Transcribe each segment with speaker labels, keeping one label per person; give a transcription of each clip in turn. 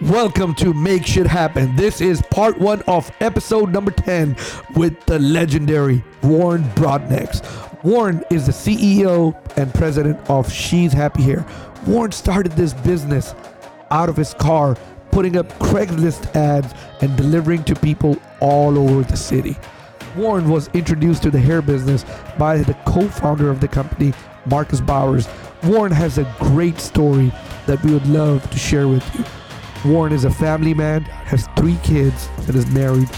Speaker 1: Welcome to Make Shit Happen. This is part one of episode number 10 with the legendary Warren Broadnax. Warren is the CEO and president of She's Happy Hair. Warren started this business out of his car, putting up Craigslist ads and delivering to people all over the city. Warren was introduced to the hair business by the co founder of the company, Marcus Bowers. Warren has a great story that we would love to share with you. Warren is a family man, has three kids, and is married.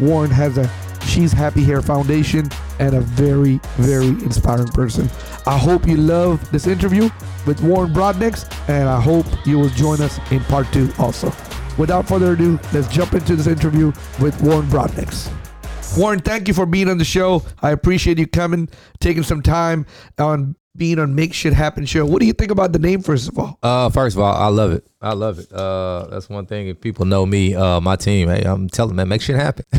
Speaker 1: Warren has a She's Happy Hair Foundation and a very, very inspiring person. I hope you love this interview with Warren Broadnax, and I hope you will join us in part two also. Without further ado, let's jump into this interview with Warren Broadnax. Warren, thank you for being on the show. I appreciate you coming, taking some time on being on Make Shit Happen show. What do you think about the name, first of all?
Speaker 2: Uh, first of all, I love it. I love it. Uh, that's one thing. If people know me, uh, my team, hey, I'm telling them, man, make shit happen.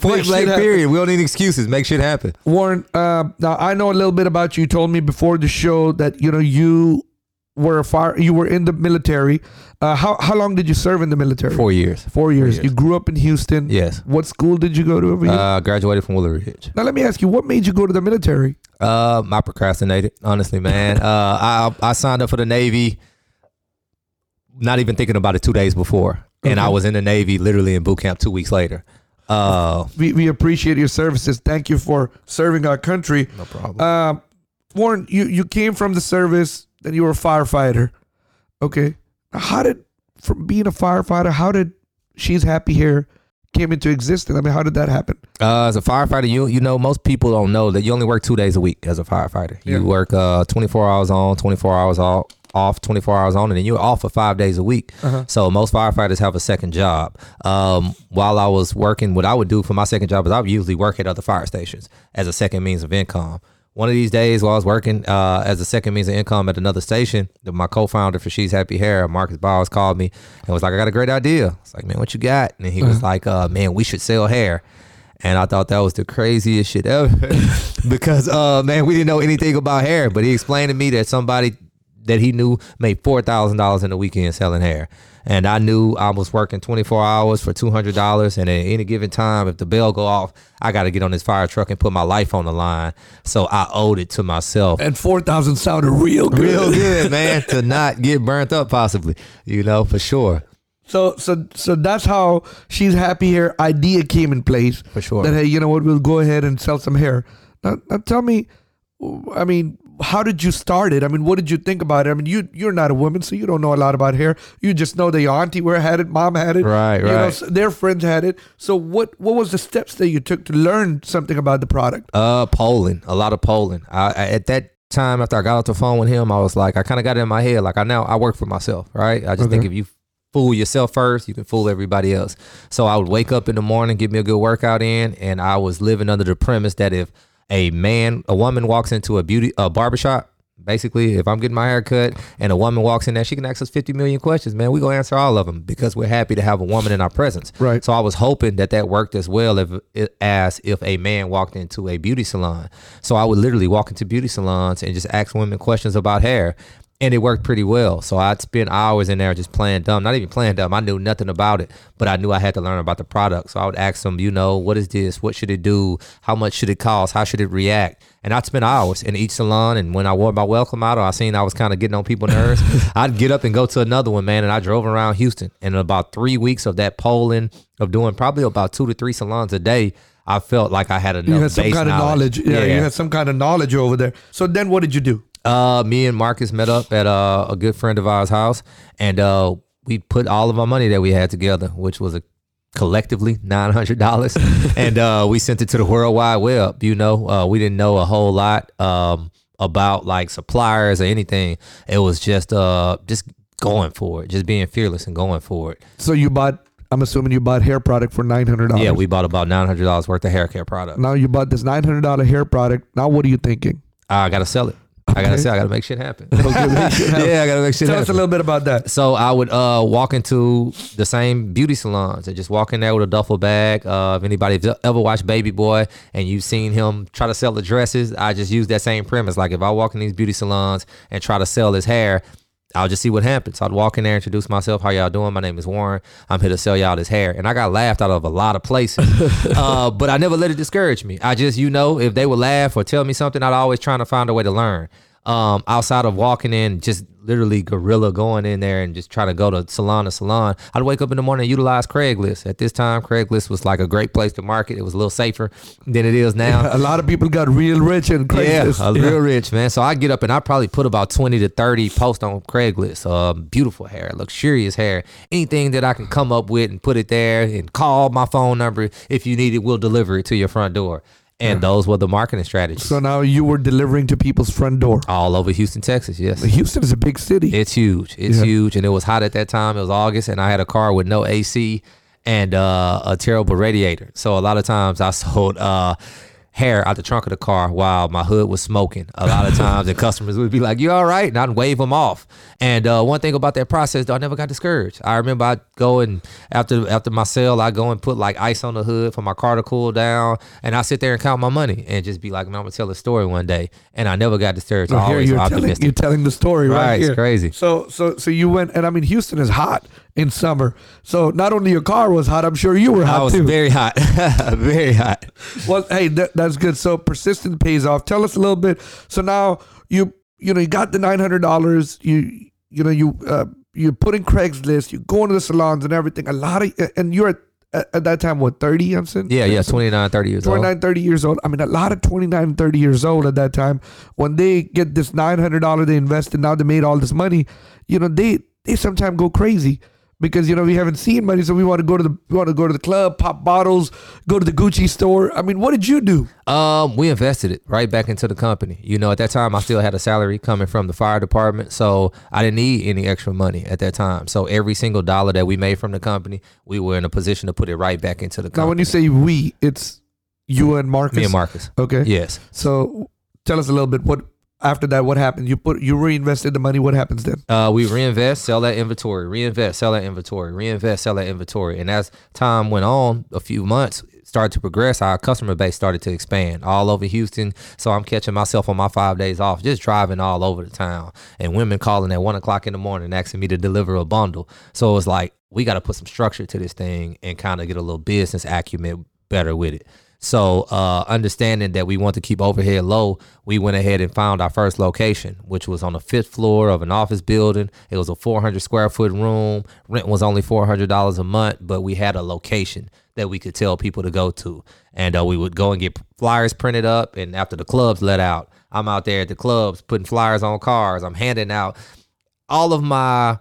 Speaker 2: Point blank,
Speaker 1: happen.
Speaker 2: period. We don't need excuses. Make shit happen.
Speaker 1: Warren, uh, now I know a little bit about you. You told me before the show that you know you were a fire. You were in the military. Uh, how how long did you serve in the military?
Speaker 2: Four years.
Speaker 1: Four years.
Speaker 2: years.
Speaker 1: You grew up in Houston.
Speaker 2: Yes.
Speaker 1: What school did you go to over here?
Speaker 2: Uh, graduated from Willow Ridge.
Speaker 1: now let me ask you, what made you go to the military?
Speaker 2: Uh, I procrastinated, honestly, man. uh, I I signed up for the Navy, not even thinking about it two days before, and I was in the Navy literally in boot camp two weeks later. Uh,
Speaker 1: We we appreciate your services. Thank you for serving our country.
Speaker 2: no problem.
Speaker 1: Uh, Warren, you you came from the service, then you were a firefighter. Okay, Now, how did from being a firefighter? How did She's Happy Hair came into existence? I mean, how did that happen?
Speaker 2: Uh, as a firefighter, you you know most people don't know that you only work two days a week as a firefighter. You
Speaker 1: Yeah.
Speaker 2: work uh 24 hours on, 24 hours off, off, 24 hours on, and then you're off for five days a week.
Speaker 1: Uh-huh.
Speaker 2: So most firefighters have a second job. Um, while I was working, what I would do for my second job is I would usually work at other fire stations as a second means of income. One of these days while I was working uh, as a second means of income at another station, my co-founder for She's Happy Hair, Marcus Bowers, called me and was like, "I got a great idea." It's like, "Man, what you got?" And he was like, uh, "Man, we should sell hair." And I thought that was the craziest shit ever because, uh, man, we didn't know anything about hair. But he explained to me that somebody that he knew made four thousand dollars in a weekend selling hair, and I knew I was working twenty four hours for two hundred dollars. And at any given time, if the bell go off, I got to get on this fire truck and put my life on the line. So I owed it to myself.
Speaker 1: And four thousand sounded real good.
Speaker 2: Real good, man, to not get burnt up, possibly, you know, for sure.
Speaker 1: So so so that's how She's Happy Hair idea came in place.
Speaker 2: For sure.
Speaker 1: That hey, you know what? We'll go ahead and sell some hair. Now, now tell me, I mean, how did you start it? I mean, what did you think about it? I mean, you you're not a woman, so you don't know a lot about hair. You just know that your auntie were had it, mom had it,
Speaker 2: Right,
Speaker 1: know,
Speaker 2: right.
Speaker 1: s- their friends had it. So what what was the steps that you took to learn something about the product?
Speaker 2: Uh, polling, a lot of polling. I, I at that time after I got off the phone with him, I was like, I kind of got it in my head, like I now I work for myself, right? I just think if you fool yourself first, you can fool everybody else. So I would wake up in the morning, get me a good workout in, and I was living under the premise that if a man, a woman walks into a beauty a barbershop. Basically, if I'm getting my hair cut and a woman walks in there, she can ask us 50 million questions, man. we going to answer all of them because we're happy to have a woman in our presence.
Speaker 1: Right.
Speaker 2: So I was hoping that that worked as well if, as if a man walked into a beauty salon. So I would literally walk into beauty salons and just ask women questions about hair. And it worked pretty well. So I'd spend hours in there just playing dumb. Not even playing dumb. I knew nothing about it, but I knew I had to learn about the product. So I would ask them, you know, what is this? What should it do? How much should it cost? How should it react? And I'd spend hours in each salon. And when I wore my welcome out, or I seen I was kind of getting on people's nerves, I'd get up and go to another one, man. And I drove around Houston. And in about three weeks of that polling, of doing probably about two to three salons a day, I felt like I had enough.
Speaker 1: You had some kind of knowledge. Yeah, you had some kind of knowledge over there. So then, what did you do?
Speaker 2: Uh, me and Marcus met up at uh, a good friend of ours' house, and uh, we put all of our money that we had together, which was a collectively nine hundred dollars, and uh, we sent it to the World Wide Web. You know, uh, we didn't know a whole lot um, about like suppliers or anything. It was just uh, just going for it, just being fearless and going for it.
Speaker 1: So you bought. I'm assuming you bought hair product for nine hundred dollars.
Speaker 2: Yeah, we bought about nine hundred dollars worth of hair care product.
Speaker 1: now you bought this nine hundred dollar hair product. Now what are you thinking?
Speaker 2: I gotta sell it. I gotta say. I gotta make shit happen.
Speaker 1: Make shit happen.
Speaker 2: yeah, I gotta make shit
Speaker 1: Tell
Speaker 2: happen.
Speaker 1: us a little bit about that.
Speaker 2: So I would uh, walk into the same beauty salons and just walk in there with a duffel bag. Uh, if anybody's ever watched Baby Boy and you've seen him try to sell the dresses, I just use that same premise. Like if I walk in these beauty salons and try to sell his hair, I'll just see what happens. I'd walk in there, introduce myself. How y'all doing? My name is Warren. I'm here to sell y'all this hair. And I got laughed out of a lot of places, uh, but I never let it discourage me. I just, you know, if they would laugh or tell me something, I'd always trying to find a way to learn. Um, outside of walking in, just literally gorilla going in there and just trying to go to salon to salon. I'd wake up in the morning and utilize Craigslist. At this time, Craigslist was like a great place to market. It was a little safer than it is now.
Speaker 1: A lot of people got real rich in Craigslist.
Speaker 2: Yeah, a real rich man. So I get up and I probably put about twenty to thirty posts on Craigslist. Uh, beautiful hair, luxurious hair, anything that I can come up with and put it there and call my phone number if you need it. We'll deliver it to your front door. And those were the marketing strategies.
Speaker 1: So now you were delivering to people's front door.
Speaker 2: all over Houston, Texas. Yes.
Speaker 1: Houston is a big city.
Speaker 2: It's huge. It's
Speaker 1: Yeah.
Speaker 2: huge, and it was hot at that time. It was August, and I had a car with no AC and uh, a terrible radiator. So a lot of times I sold uh, hair out the trunk of the car while my hood was smoking. A lot of times, the customers would be like, "You all right?" and I'd wave them off. And uh, one thing about that process, though, I never got discouraged. I remember I'd go and after after my sale, I go and put like ice on the hood for my car to cool down, and I sit there and count my money and just be like, "Man, I'm gonna tell a story one day." And I never got discouraged. I
Speaker 1: here
Speaker 2: always
Speaker 1: you're telling,
Speaker 2: optimistic.
Speaker 1: you're telling the story right,
Speaker 2: Right, it's crazy.
Speaker 1: So so so you went and I mean Houston is hot in summer. So not only your car was hot, I'm sure you were hot
Speaker 2: I was
Speaker 1: too.
Speaker 2: very hot, very hot.
Speaker 1: well, hey, that, that's good. So persistence pays off. Tell us a little bit. So now you you know you got the nine hundred dollars. You you know you uh, you put in Craigslist. You go into the salons and everything. A lot of and you're at, at, at that time what thirty? I'm saying
Speaker 2: Yeah, yeah, 29, 30 years old.
Speaker 1: 29, 30 years old. I mean, a lot of 29, 30 years old at that time, when they get this $900 they invested, now they made all this money, you know, they, they sometimes go crazy because, you know, we haven't seen money. So we want to go to the, we want to go to the club, pop bottles, go to the Gucci store. I mean, what did you do?
Speaker 2: Um, we invested it right back into the company. You know, at that time I still had a salary coming from the fire department, so I didn't need any extra money at that time. So every single dollar that we made from the company, we were in a position to put it right back into the company.
Speaker 1: Now, when you say we, it's you and Marcus.
Speaker 2: me and Marcus.
Speaker 1: Okay.
Speaker 2: Yes.
Speaker 1: So tell us a little bit. What, after that, what happened? You put, you reinvested the money. What happens then?
Speaker 2: Uh, we reinvest, sell that inventory, reinvest, sell that inventory, reinvest, sell that inventory. And as time went on, a few months started to progress. Our customer base started to expand all over Houston. So I'm catching myself on my five days off, just driving all over the town, and women calling at one o'clock in the morning asking me to deliver a bundle. So it was like we got to put some structure to this thing and kind of get a little business acumen better with it. So, uh, understanding that we want to keep overhead low, we went ahead and found our first location, which was on the fifth floor of an office building. It was a 400 square foot room. Rent was only $400 a month, but we had a location that we could tell people to go to. And uh, we would go and get flyers printed up. And after the clubs let out, I'm out there at the clubs putting flyers on cars. I'm handing out all of my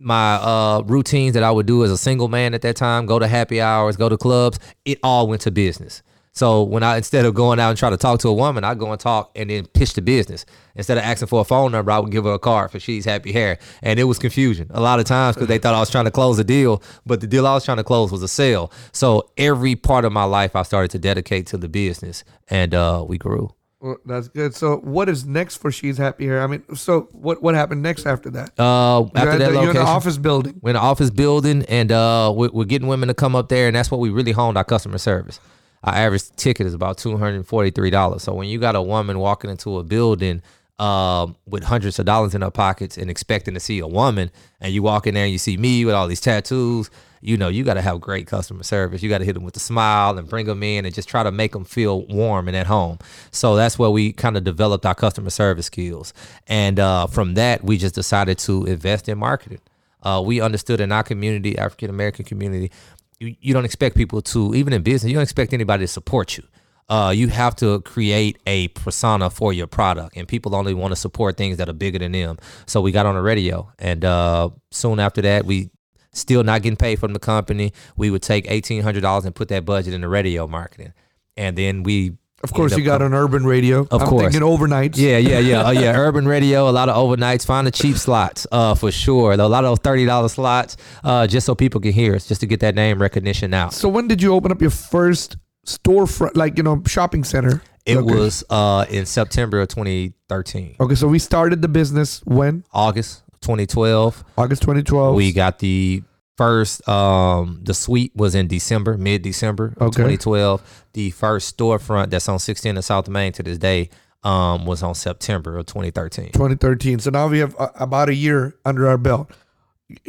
Speaker 2: my uh routines that I would do as a single man at that time, go to happy hours, go to clubs, it all went to business. So when I instead of going out and try to talk to a woman, I go and talk and then pitch the business. Instead of asking for a phone number, I would give her a card for she's happy hair. And it was confusion a lot of times because they thought I was trying to close a deal, but the deal I was trying to close was a sale. So every part of my life I started to dedicate to the business and uh we grew.
Speaker 1: Well, that's good. So what is next for She's Happy Hair? I mean, so what what happened next after that?
Speaker 2: Uh
Speaker 1: You're,
Speaker 2: after that
Speaker 1: the- you're in the office building.
Speaker 2: We're in an office building, and uh, we're, we're getting women to come up there, and that's what we really honed our customer service. Our average ticket is about two hundred and forty-three dollars. So when you got a woman walking into a building um, with hundreds of dollars in her pockets and expecting to see a woman, and you walk in there and you see me with all these tattoos, you know you got to have great customer service. You got to hit them with a smile and bring them in and just try to make them feel warm and at home. So that's where we kind of developed our customer service skills, and uh, from that we just decided to invest in marketing uh, we understood in our community, African American community, you, you don't expect people to, even in business, you don't expect anybody to support you. Uh, you have to create a persona for your product, and people only want to support things that are bigger than them. So we got on the radio, and uh, soon after that, we still not getting paid from the company. We would take eighteen hundred dollars and put that budget in the radio marketing, and then we.
Speaker 1: Of course, you got on urban radio.
Speaker 2: Of
Speaker 1: I'm
Speaker 2: course.
Speaker 1: thinking overnights.
Speaker 2: yeah, yeah, yeah. Oh, yeah. Urban radio, a lot of overnights. Find the cheap slots, uh, for sure. A lot of those thirty dollars slots, uh, just so people can hear us, just to get that name recognition out.
Speaker 1: So when did you open up your first storefront, like you know, shopping center?
Speaker 2: It was uh in September of 2013,
Speaker 1: Okay, so we started the business when
Speaker 2: August 2012.
Speaker 1: August 2012.
Speaker 2: We got the first um the suite was in December, mid December of
Speaker 1: Okay.
Speaker 2: 2012. The first storefront that's on 16 in South Main to this day um, was on September of 2013.
Speaker 1: 2013. So now we have uh, about a year under our belt.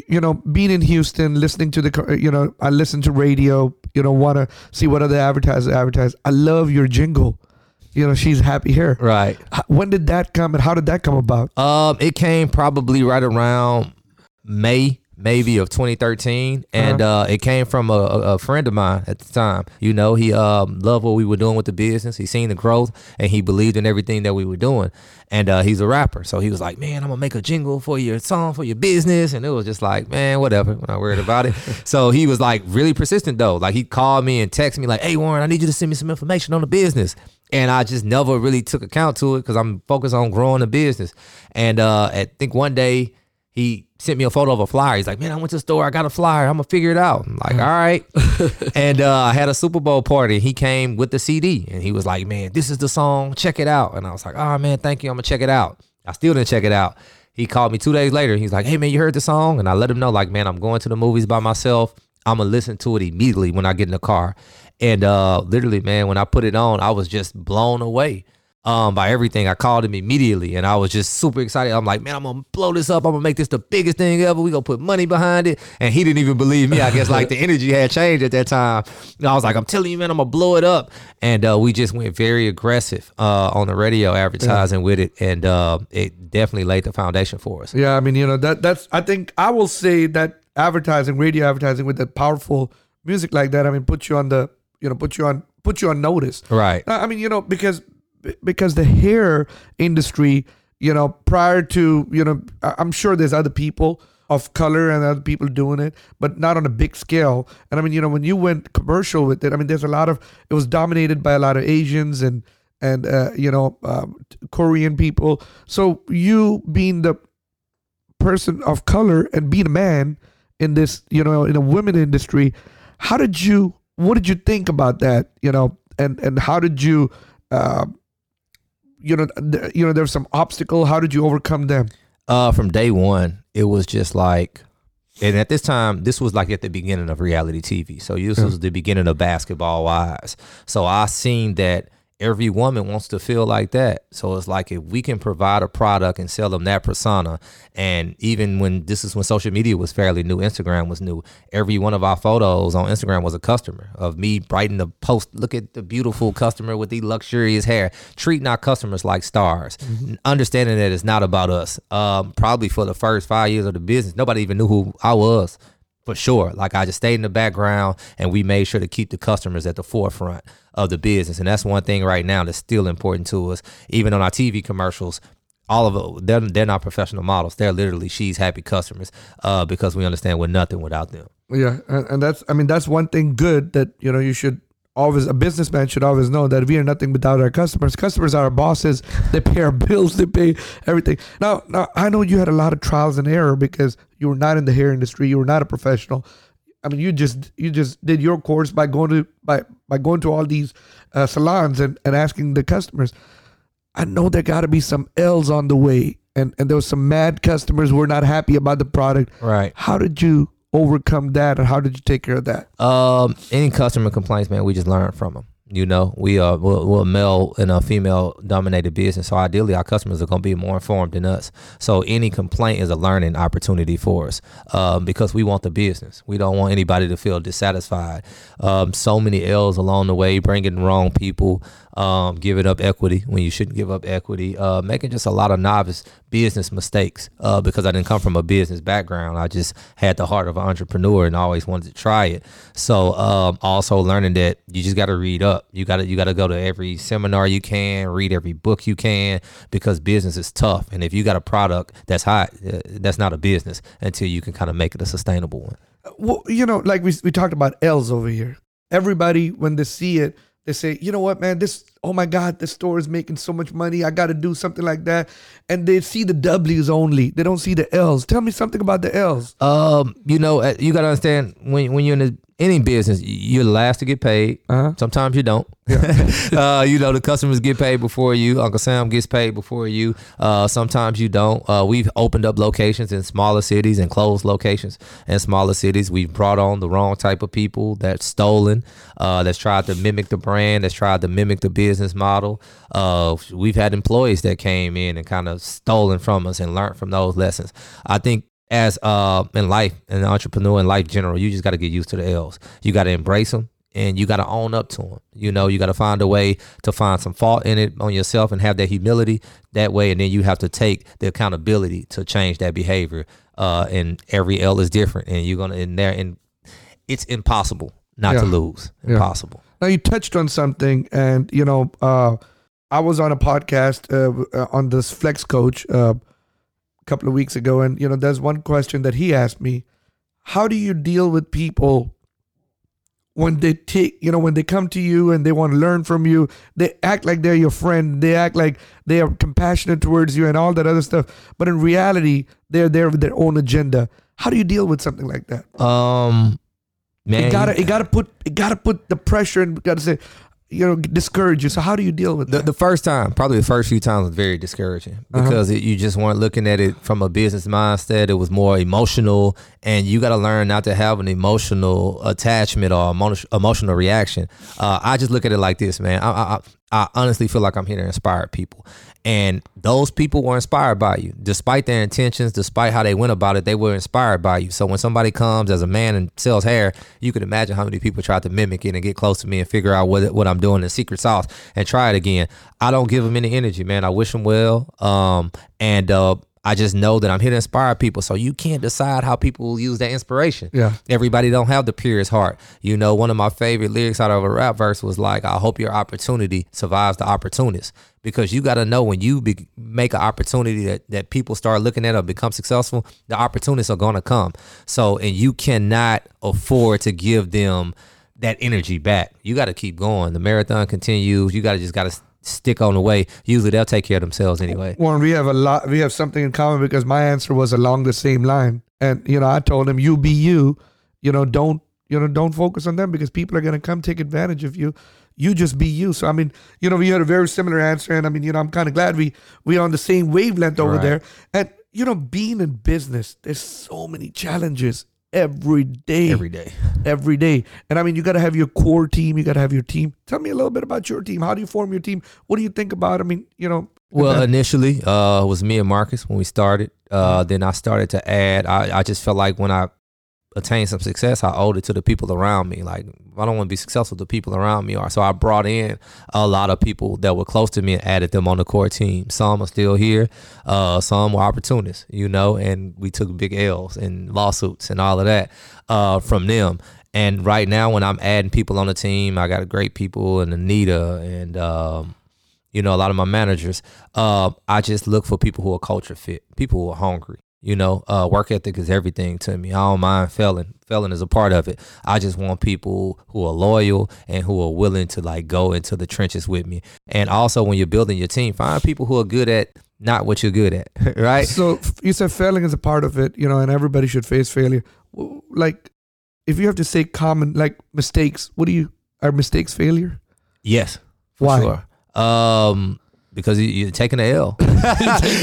Speaker 1: You know, being in Houston, listening to the, you know, I listen to radio. You know, want to see what other advertisers advertise. I love your jingle. You know, she's happy here.
Speaker 2: Right.
Speaker 1: When did that come and how did that come about?
Speaker 2: Um, it came probably right around May, maybe of 2013, and uh it came from a, a a friend of mine at the time. You know, he um loved what we were doing with the business. He seen the growth, and he believed in everything that we were doing. And uh, he's a rapper, so he was like, "Man, I'm gonna make a jingle for your song for your business," and it was just like, "Man, whatever." I'm not worried about it. so he was like really persistent though. Like he called me and texted me like, "Hey Warren, I need you to send me some information on the business." and I just never really took account to it because I'm focused on growing the business. And uh, I think one day he sent me a photo of a flyer. He's like, "Man, I went to the store. I got a flyer. I'm gonna figure it out." I'm like, "All right." and uh, I had a Super Bowl party. He came with the CD, and he was like, "Man, this is the song. Check it out." And I was like, "Oh man, thank you. I'm gonna check it out." I still didn't check it out. He called me two days later. He's like, "Hey man, you heard the song?" And I let him know, like, "Man, I'm going to the movies by myself. I'm gonna listen to it immediately when I get in the car." And uh, literally, man, when I put it on, I was just blown away um, by everything. I called him immediately, and I was just super excited. I'm like, man, I'm gonna blow this up. I'm gonna make this the biggest thing ever. We gonna put money behind it. And he didn't even believe me. I guess like the energy had changed at that time. And I was like, I'm telling you, man, I'm gonna blow it up. And uh, we just went very aggressive uh, on the radio advertising with it, and uh, it definitely laid the foundation for us.
Speaker 1: Yeah, I mean, you know, that that's I think I will say that advertising, radio advertising with that powerful music like that, I mean, put you on the, you know, put you on put you on notice.
Speaker 2: Right.
Speaker 1: I mean, you know, because because the hair industry, you know, prior to, you know, I'm sure there's other people of color and other people doing it, but not on a big scale. And I mean, you know, when you went commercial with it, I mean, there's a lot of it was dominated by a lot of Asians and and uh, you know um, Korean people. So you being the person of color and being a man in this, you know, in a women industry, how did you? What did you think about that? You know, and and how did you? Uh, you know, th- you know, there's some obstacle. How did you overcome them?
Speaker 2: Uh, from day one, it was just like, and at this time, this was like at the beginning of reality TV. So this was the beginning of Basketball Wives So I seen that every woman wants to feel like that. So it's like if we can provide a product and sell them that persona, and even when this is when social media was fairly new, Instagram was new. Every one of our photos on Instagram was a customer of me writing the post. Look at the beautiful customer with the luxurious hair. Treating our customers like stars. Understanding that it's not about us. Um, probably for the first five years of the business, nobody even knew who I was for sure. Like I just stayed in the background and we made sure to keep the customers at the forefront of the business. And that's one thing right now that's still important to us. Even on our TV commercials, all of them, they're, they're not professional models. They're literally she's happy customers uh, because we understand we're nothing without them.
Speaker 1: Yeah, and, and that's I mean that's one thing good that you know you should always a businessman should always know that we are nothing without our customers. Customers are our bosses. They pay our bills. They pay everything. Now, now I know you had a lot of trials and error because you were not in the hair industry. You were not a professional. I mean, you just you just did your course by going to by by going to all these uh, salons and, and asking the customers. I know there got to be some L's on the way, and and there was some mad customers who were not happy about the product.
Speaker 2: Right.
Speaker 1: How did you overcome that, and how did you take care of that?
Speaker 2: Um, any customer complaints, man, we just learn from them. You know, we are we're, we're male and a female dominated business, so ideally our customers are going to be more informed than us. So any complaint is a learning opportunity for us, um, because we want the business. We don't want anybody to feel dissatisfied. Um, so many L's along the way, bringing wrong people, um, giving up equity when you shouldn't give up equity, uh, making just a lot of novice business mistakes. Uh, because I didn't come from a business background, I just had the heart of an entrepreneur and always wanted to try it. So um, also learning that you just got to read up. You got to you got to go to every seminar you can, read every book you can, because business is tough. And if you got a product that's hot, uh, that's not a business until you can kind of make it a sustainable one.
Speaker 1: well, you know, like we, we talked about L's over here. Everybody, when they see it, they say, you know what, man, this, oh my God, this store is making so much money. I got to do something like that. And they see the W's only. They don't see the L's. Tell me something about the L's.
Speaker 2: Um, you know, uh, you gotta understand when when you're in the any business, you're the last to get paid.
Speaker 1: Uh-huh.
Speaker 2: Sometimes you don't. uh, you know, the customers get paid before you. Uncle Sam gets paid before you. Uh, sometimes you don't. Uh, we've opened up locations in smaller cities and closed locations in smaller cities. We've brought on the wrong type of people that's stolen, uh, that's tried to mimic the brand, that's tried to mimic the business model. Uh, we've had employees that came in and kind of stolen from us and learned from those lessons. I think as uh in life, an entrepreneur in life general, you just got to get used to the L's. You got to embrace them and you got to own up to them. You know, you got to find a way to find some fault in it on yourself and have that humility that way, and then you have to take the accountability to change that behavior. Uh, and every L is different, and you're gonna in there, and it's impossible not to
Speaker 1: Yeah.
Speaker 2: lose.
Speaker 1: Yeah.
Speaker 2: Impossible.
Speaker 1: Now you touched on something, and you know, uh, I was on a podcast uh, on this Flex Coach uh, a couple of weeks ago, and you know, there's one question that he asked me: How do you deal with people when they take, you know, when they come to you and they want to learn from you? They act like they're your friend. They act like they are compassionate towards you and all that other stuff, but in reality, they're there with their own agenda. How do you deal with something like that?
Speaker 2: Um, man,
Speaker 1: it gotta, it gotta put, it gotta put the pressure and gotta say, you know, discourage you. So how do you deal with
Speaker 2: The,
Speaker 1: that?
Speaker 2: the first time, probably the first few times, was very discouraging
Speaker 1: Uh-huh.
Speaker 2: because it, you just weren't looking at it from a business mindset. It was more emotional, and you got to learn not to have an emotional attachment or emo- emotional reaction. Uh, I just look at it like this, man. I, I I honestly feel like I'm here to inspire people, and those people were inspired by you, despite their intentions, despite how they went about it. They were inspired by you. So when somebody comes as a man and sells hair, you can imagine how many people try to mimic it and get close to me and figure out what what I'm doing in secret sauce and try it again. I don't give them any energy, man. I wish them well. Um, and uh, I just know that I'm here to inspire people. So you can't decide how people will use that inspiration.
Speaker 1: Yeah.
Speaker 2: Everybody don't have the purest heart. You know, one of my favorite lyrics out of a rap verse was like, "I hope your opportunity survives the opportunist." Because you got to know when you be, make an opportunity that, that people start looking at or become successful, the opportunists are going to come. So, and you cannot afford to give them that energy back. You got to keep going. The marathon continues. You got to just got to stick on the way. Usually they'll take care of themselves anyway.
Speaker 1: Warren, we have a lot. We have something in common because my answer was along the same line, and you know, I told him, "You be you. You know, don't you know, don't focus on them because people are gonna come take advantage of you. You just be you." So I mean, you know, we had a very similar answer, and I mean, you know, I'm kind of glad we we're on the same wavelength over
Speaker 2: Right.
Speaker 1: there. And you know, being in business, there's so many challenges every day
Speaker 2: Every day.
Speaker 1: every day. And I mean, you got to have your core team. You got to have your team. Tell me a little bit about your team. How do you form your team? What do you think about? I mean, you know.
Speaker 2: Well, initially, uh, it was me and Marcus when we started. Uh, then I started to add. I, I just felt like when I attained some success, I owed it to the people around me. Like I don't want to be successful. The people around me are. So I brought in a lot of people that were close to me and added them on the core team. Some are still here. Uh, some were opportunists, you know, and we took big L's and lawsuits and all of that uh, from them. And right now, when I'm adding people on the team, I got great people and Anita and um, you know, a lot of my managers, uh, I just look for people who are culture fit, people who are hungry. You know, uh, work ethic is everything to me. I don't mind failing. Failing is a part of it. I just want people who are loyal and who are willing to like go into the trenches with me. And also, when you're building your team, find people who are good at not what you're good at, right?
Speaker 1: So you said failing is a part of it, you know, and everybody should face failure. Like, if you have to say common, like mistakes, what do you are mistakes failure?
Speaker 2: Yes, for
Speaker 1: Why?
Speaker 2: sure. Um, because you, you're taking the L.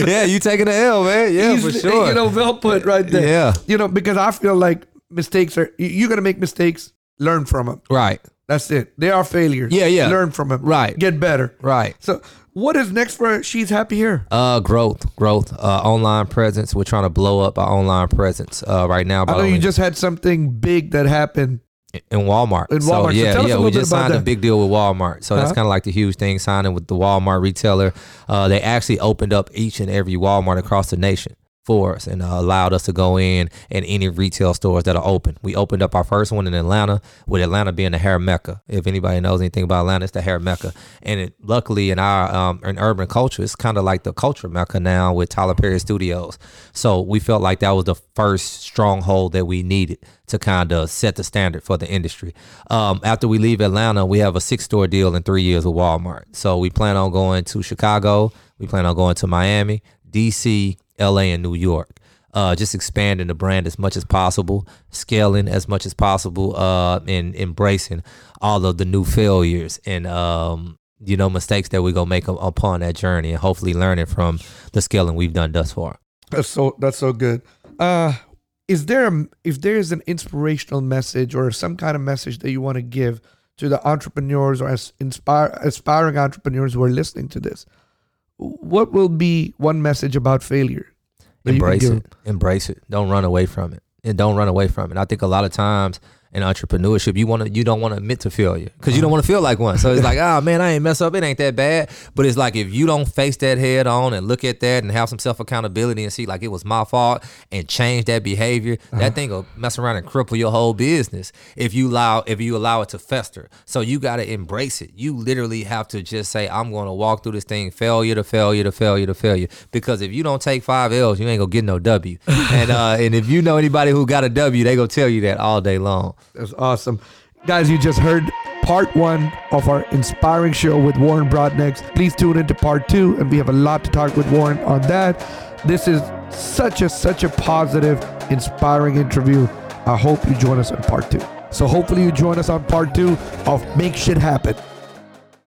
Speaker 2: yeah, you taking the L, man. Yeah, for sure.
Speaker 1: You know, well put right there.
Speaker 2: yeah,
Speaker 1: You know, because I feel like mistakes are you- you're gonna make mistakes, learn from them.
Speaker 2: right,
Speaker 1: That's it. They are failures.
Speaker 2: Yeah, yeah.
Speaker 1: Learn from them.
Speaker 2: right,
Speaker 1: Get better.
Speaker 2: right.
Speaker 1: So, what is next for She's Happy Hair?
Speaker 2: Uh, growth, growth. Uh, online presence. We're trying to blow up our online presence. Uh, right now.
Speaker 1: I know you just had something big that happened.
Speaker 2: In Walmart.
Speaker 1: In
Speaker 2: So,
Speaker 1: Walmart. So
Speaker 2: yeah, yeah. we just signed a big deal with Walmart. So that's
Speaker 1: Uh-huh.
Speaker 2: kind of like the huge thing signing with the Walmart retailer. Uh, they actually opened up each and every Walmart across the nation for us and uh, allowed us to go in in any retail stores that are open. We opened up our first one in Atlanta, with Atlanta being the hair mecca. If anybody knows anything about Atlanta, it's the hair mecca. And it, luckily, in our um, in urban culture, it's kind of like the culture mecca now with Tyler Perry Studios. So we felt like that was the first stronghold that we needed to kind of set the standard for the industry. Um, after we leave Atlanta, we have a six store deal in three years with Walmart. So we plan on going to Chicago. We plan on going to Miami, DC, LA, and New York. uh, just expanding the brand as much as possible, scaling as much as possible, uh, and embracing all of the new failures and um, you know mistakes that we're gonna make upon that journey, and hopefully learning from the scaling we've done thus far.
Speaker 1: That's so that's so good. Uh, is there a, if there is an inspirational message or some kind of message that you want to give to the entrepreneurs or as inspire aspiring entrepreneurs who are listening to this? What will be one message about failure?
Speaker 2: Embrace it. Embrace it. Don't run away from it. And don't run away from it. I think a lot of times in entrepreneurship, you want to you don't want to admit to failure because you don't want to feel like one. So it's like, oh man, I ain't mess up. It ain't that bad. But it's like if you don't face that head on and look at that and have some self accountability and see like it was my fault and change that behavior, uh-huh. that thing will mess around and cripple your whole business if you allow if you allow it to fester. So you got to embrace it. You literally have to just say, I'm going to walk through this thing, failure to failure to failure to failure. Because if you don't take five L's, you ain't gonna get no W. and uh, and if you know anybody who got a W, they gonna tell you that all day long.
Speaker 1: That's awesome. Guys, you just heard part one of our inspiring show with Warren Broadnax. Please tune into part two, and we have a lot to talk with Warren on that. This is such a such a positive, inspiring interview. I hope you join us on part two. So hopefully you join us on part two of Make Shit Happen.